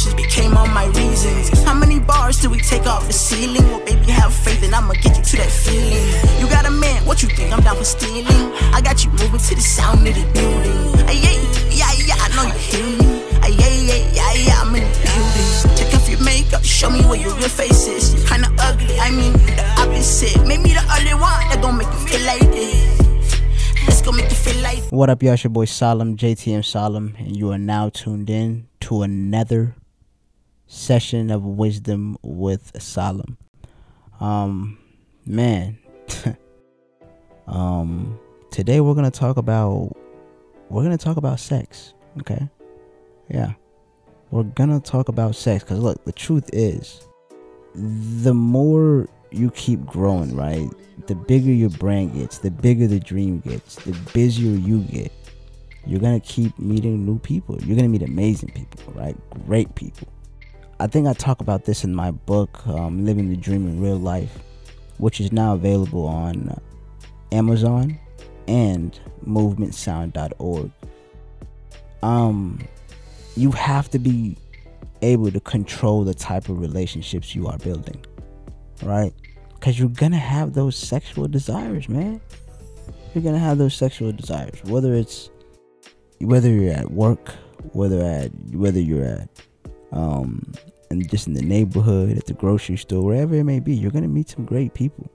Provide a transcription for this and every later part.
emotions became all my reasons. How many bars do we take off the ceiling? Well, baby, have faith and I'ma get you to that feeling. You got a man, what you think? I'm down for stealing. I got you moving to the sound of the building. Ay, yeah, yeah, I know you hear me. Ay, yeah, yeah, yeah, I'm in the building. Take off your makeup, show me where your real face is. You're kinda ugly, I mean, the opposite. Make me the only one that gon' make you feel like this. What up, y'all? It's your boy Salim, JTM Salim, and you are now tuned in to another session of Wisdom with Salim. Um, man, um, today we're gonna talk about we're gonna talk about sex. Okay, yeah, we're gonna talk about sex because look, the truth is, the more you keep growing, right? The bigger your brain gets, the bigger the dream gets, the busier you get. You're gonna keep meeting new people. You're gonna meet amazing people, right? Great people. I think I talk about this in my book, um, Living the Dream in Real Life, which is now available on Amazon and movementsound.org. Um, you have to be able to control the type of relationships you are building, right? Because you're gonna have those sexual desires, man. You're gonna have those sexual desires, whether it's whether you're at work, whether at whether you're at um and just in the neighborhood, at the grocery store, wherever it may be, you're gonna meet some great people.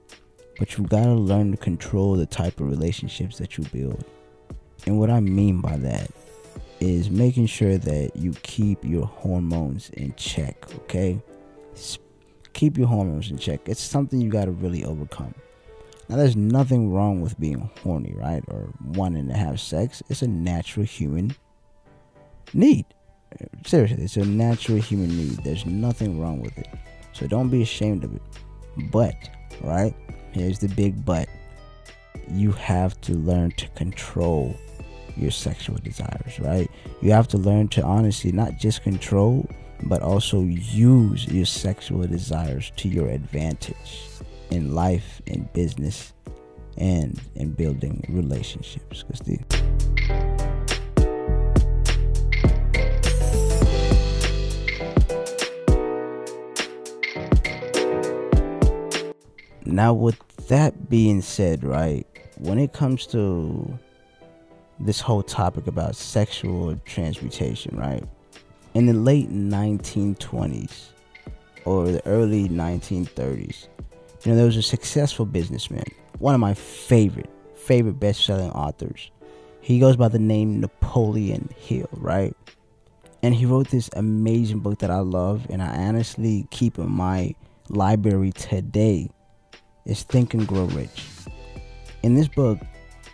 But you gotta learn to control the type of relationships that you build. And what I mean by that is making sure that you keep your hormones in check, okay? Keep your hormones in check. It's something you gotta really overcome. Now, there's nothing wrong with being horny, right? Or wanting to have sex. It's a natural human need. Seriously, it's a natural human need. There's nothing wrong with it. So don't be ashamed of it. But, right? Here's the big but. You have to learn to control your sexual desires, right? You have to learn to honestly not just control, but also use your sexual desires to your advantage in life, in business, and in building relationships. Because the now with that being said right when it comes to this whole topic about sexual transmutation right in the late 1920s or the early 1930s you know there was a successful businessman one of my favorite favorite best-selling authors. He goes by the name napoleon hill right? And he wrote this amazing book that i love and i honestly keep in my library today is Think and Grow Rich. In this book,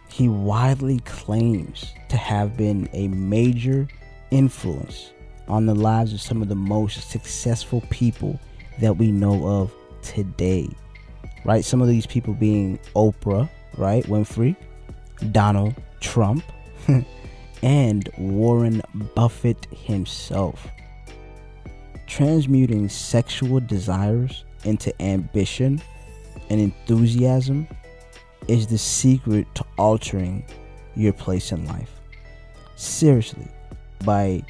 he widely claims to have been a major influence on the lives of some of the most successful people that we know of today. Right? Some of these people being Oprah, right? Winfrey, Donald Trump, and Warren Buffett himself. Transmuting sexual desires into ambition and enthusiasm is the secret to altering your place in life. Seriously, by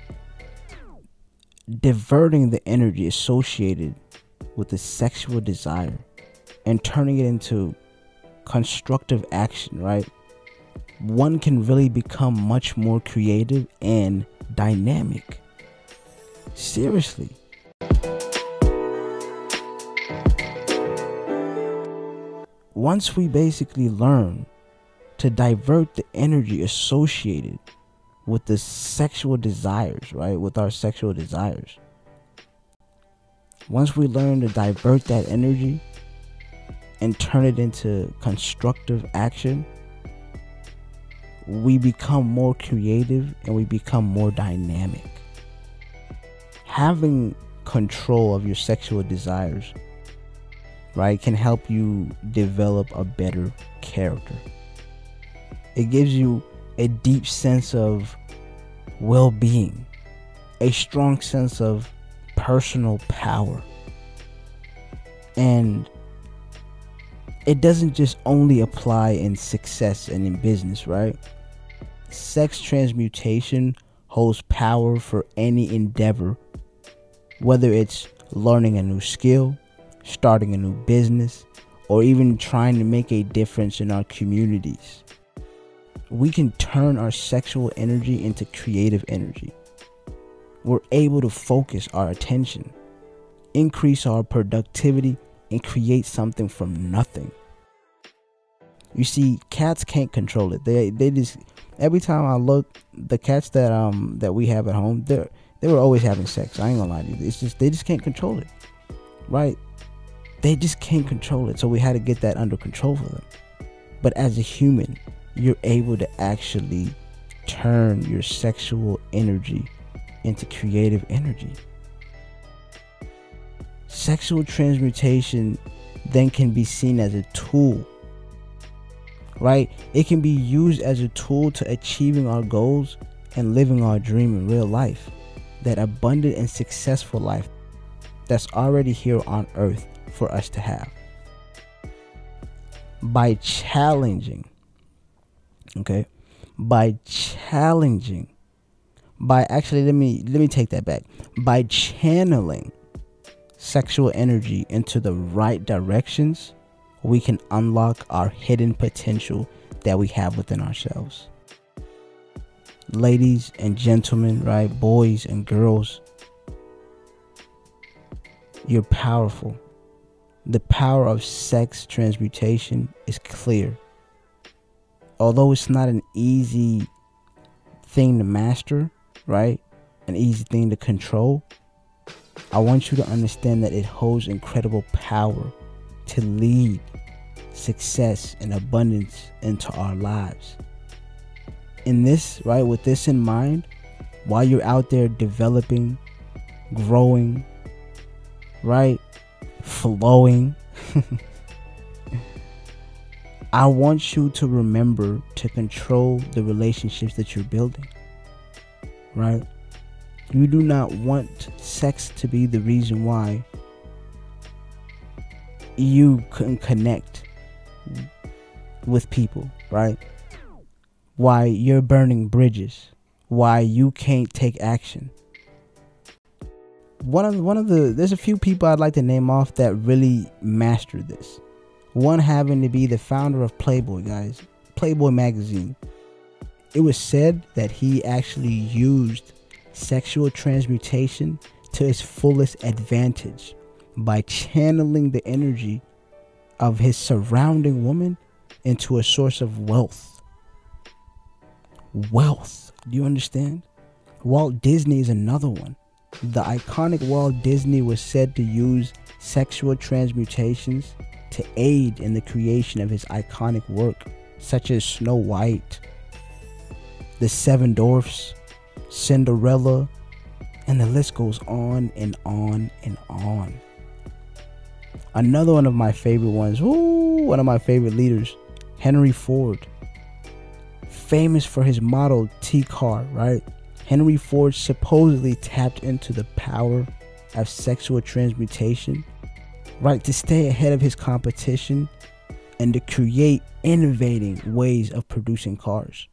diverting the energy associated with the sexual desire and turning it into constructive action, right? One can really become much more creative and dynamic. Seriously. Once we basically learn to divert the energy associated with the sexual desires, right? With our sexual desires. Once we learn to divert that energy and turn it into constructive action, we become more creative and we become more dynamic. Having control of your sexual desires right, can help you develop a better character. It gives you a deep sense of well being, a strong sense of personal power. And it doesn't just only apply in success and in business, right? Sex transmutation holds power for any endeavor Whether it's learning a new skill, starting a new business, or even trying to make a difference in our communities. We can turn our sexual energy into creative energy. We're able to focus our attention, increase our productivity, and create something from nothing. You see, cats can't control it. They they just every time I look, the cats that um that we have at home, they're they were always having sex. I ain't gonna lie to you. It's just they just can't control it. Right? They just can't control it. So we had to get that under control for them. But as a human, you're able to actually turn your sexual energy into creative energy. Sexual transmutation then can be seen as a tool right? It can be used as a tool to achieving our goals and living our dream in real life. That abundant and successful life that's already here on earth for us to have. By challenging, okay? By challenging, by actually let me let me take that back. By channeling sexual energy into the right directions, we can unlock our hidden potential that we have within ourselves. Ladies and gentlemen, right? Boys and girls, you're powerful. The power of sex transmutation is clear. Although it's not an easy thing to master, right? An easy thing to control. I want you to understand that it holds incredible power to lead success and abundance into our lives. In this, right, with this in mind, while you're out there developing, growing, right, flowing, I want you to remember to control the relationships that you're building, right? You do not want sex to be the reason why you couldn't connect with people, right? Why you're burning bridges, why you can't take action. One of one of the there's a few people I'd like to name off that really mastered this. One having to be the founder of Playboy, guys. Playboy magazine. It was said that he actually used sexual transmutation to his fullest advantage by channeling the energy of his surrounding woman into a source of wealth. Wealth. Do you understand? Walt Disney is another one. The iconic Walt Disney was said to use sexual transmutations to aid in the creation of his iconic work, such as Snow White, The Seven Dwarfs, Cinderella, and the list goes on and on and on. Another one of my favorite ones, ooh, one of my favorite leaders, Henry Ford. Famous for his Model T car, right? Henry Ford supposedly tapped into the power of sexual transmutation, right? To stay ahead of his competition and to create innovating ways of producing cars.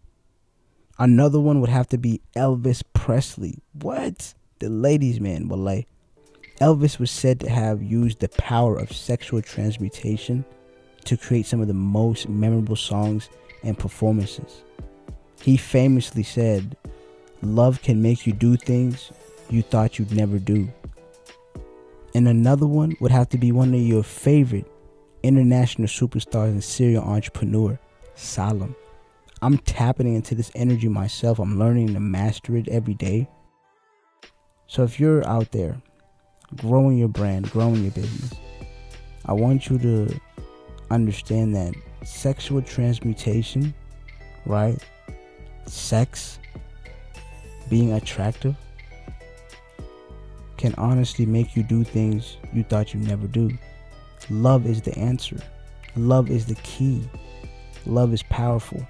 Another one would have to be Elvis Presley. What? The ladies' man, Malay. Elvis was said to have used the power of sexual transmutation to create some of the most memorable songs and performances. He famously said, Love can make you do things you thought you'd never do. And another one would have to be one of your favorite international superstars and serial entrepreneur, Salim. I'm tapping into this energy myself. I'm learning to master it every day. So if you're out there growing your brand, growing your business, I want you to understand that sexual transmutation, right? Sex, being attractive, can honestly make you do things you thought you'd never do. Love is the answer, love is the key, love is powerful.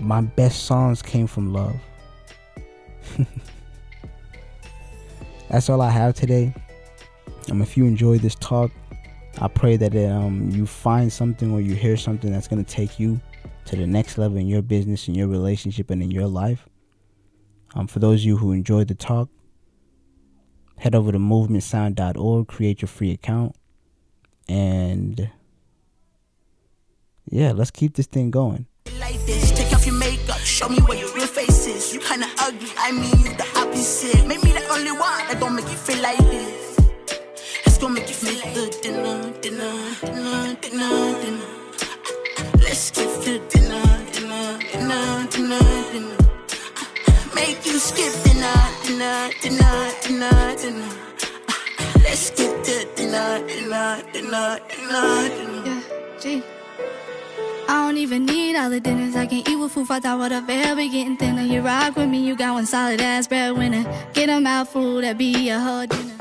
My best songs came from love. that's all I have today. Um, if you enjoyed this talk, I pray that um, you find something or you hear something that's going to take you to the next level in your business, in your relationship, and in your life. Um, for those of you who enjoyed the talk, head over to movementsound.org, create your free account, and yeah, let's keep this thing going. Show me your real face is. You kinda ugly, I mean you the opposite. Make me the only one that gon' make you feel like this. Go make you feel like the dinner, dinner, dinner, dinner, dinner. Let's dinner, dinner, dinner. Make you skip dinner, dinner, dinner, dinner, dinner. Let's get the dinner, dinner, dinner, dinner, dinner. Yeah, G. I don't even need all the dinners. I can eat with food, thought with a veil be getting thinner. You rock with me, you got one solid ass breadwinner. Get a mouthful, that be a whole dinner.